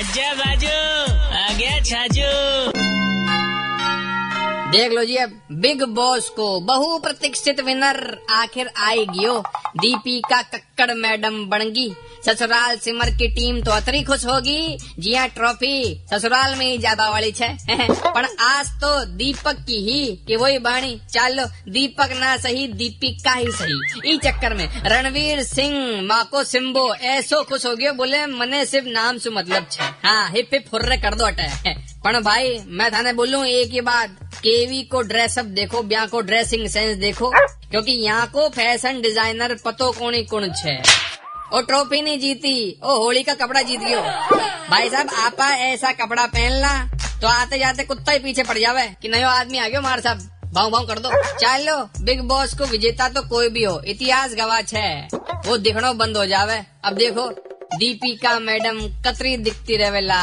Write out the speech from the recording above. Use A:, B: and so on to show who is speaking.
A: आजा बाजू आ गया छाजू।
B: देख लो जी अब बिग बॉस को बहु प्रतीक्षित विनर आखिर आएगी हो दीपिका कक्कड़ मैडम बनगी। ससुराल सिमर की टीम तो अतरी खुश होगी। जी हाँ ट्रॉफी ससुराल में ही ज़्यादा वाली छे। पर आज तो दीपक की ही कि वही बाणी। चलो, दीपक ना सही, दीपिका ही सही। ई चक्कर में रणवीर सिंह, माँ को सिम्बो, ऐसो खुश हो गयो बोले, मने सिर्फ़ नाम से मतलब छे। हाँ हिप हिप फुर्रे कर दो अटे। पण भाई, मैं थाने बोलूँ एक ही बात, केवी को ड्रेसअप देखो, ब्याह को ड्रेसिंग सेंस देखो, क्योंकि यहाँ को फ़ैशन डिज़ाइनर पतो कोनी कुण छे। ओ ट्रॉफी नहीं जीती, ओ होली का कपड़ा जीत गयो। भाई साहब, आपा ऐसा कपड़ा पहनला तो आते जाते कुत्ता ही पीछे पड़ जावे, कि नयो आदमी आ गयो मार साहब। भाव भाव कर दो। चलो बिग बॉस को विजेता तो कोई भी हो, इतिहास गवाह छे। वो दिखनो बंद हो जावे। अब देखो, दीपिका मैडम कतरी दिखती रहेला